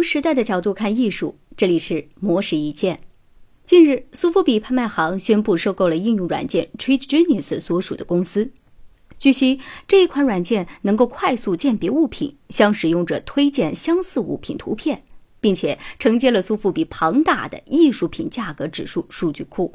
从时代的角度看艺术，这里是魔石一见。近日，苏富比拍卖行宣布收购了应用软件 Trade Genius 所属的公司。据悉，这一款软件能够快速鉴别物品，向使用者推荐相似物品图片，并且承接了苏富比庞大的艺术品价格指数数据库。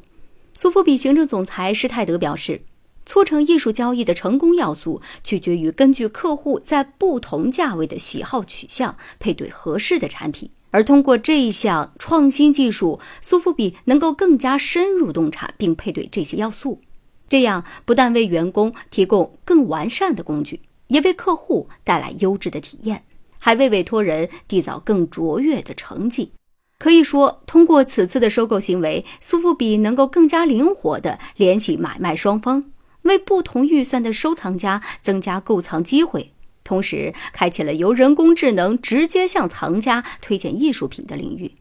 苏富比行政总裁施泰德表示。促成艺术交易的成功要素，取决于根据客户在不同价位的喜好取向，配对合适的产品。而通过这一项创新技术，苏富比能够更加深入洞察并配对这些要素，这样不但为员工提供更完善的工具，也为客户带来优质的体验，还为委托人缔造更卓越的成绩。可以说，通过此次的收购行为，苏富比能够更加灵活地联系买卖双方。为不同预算的收藏家增加购藏机会，同时开启了由人工智能直接向藏家推荐艺术品的领域，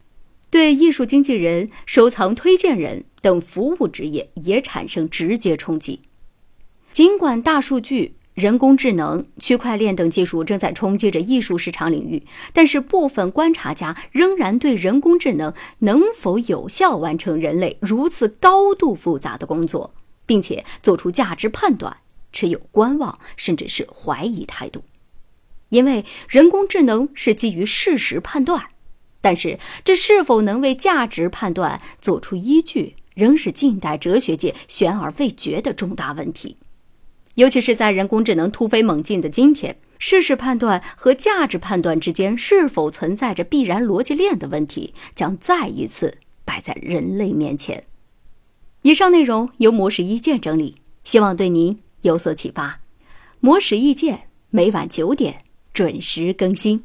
对艺术经纪人、收藏推荐人等服务职业也产生直接冲击。尽管大数据、人工智能、区块链等技术正在冲击着艺术市场领域，但是部分观察家仍然对人工智能能否有效完成人类如此高度复杂的工作。并且做出价值判断，持有观望甚至是怀疑态度，因为人工智能是基于事实判断，但是这是否能为价值判断做出依据，仍是近代哲学界悬而未决的重大问题。尤其是在人工智能突飞猛进的今天，事实判断和价值判断之间是否存在着必然逻辑链的问题，将再一次摆在人类面前。以上内容由魔石意见整理，希望对您有所启发。魔石意见每晚九点准时更新。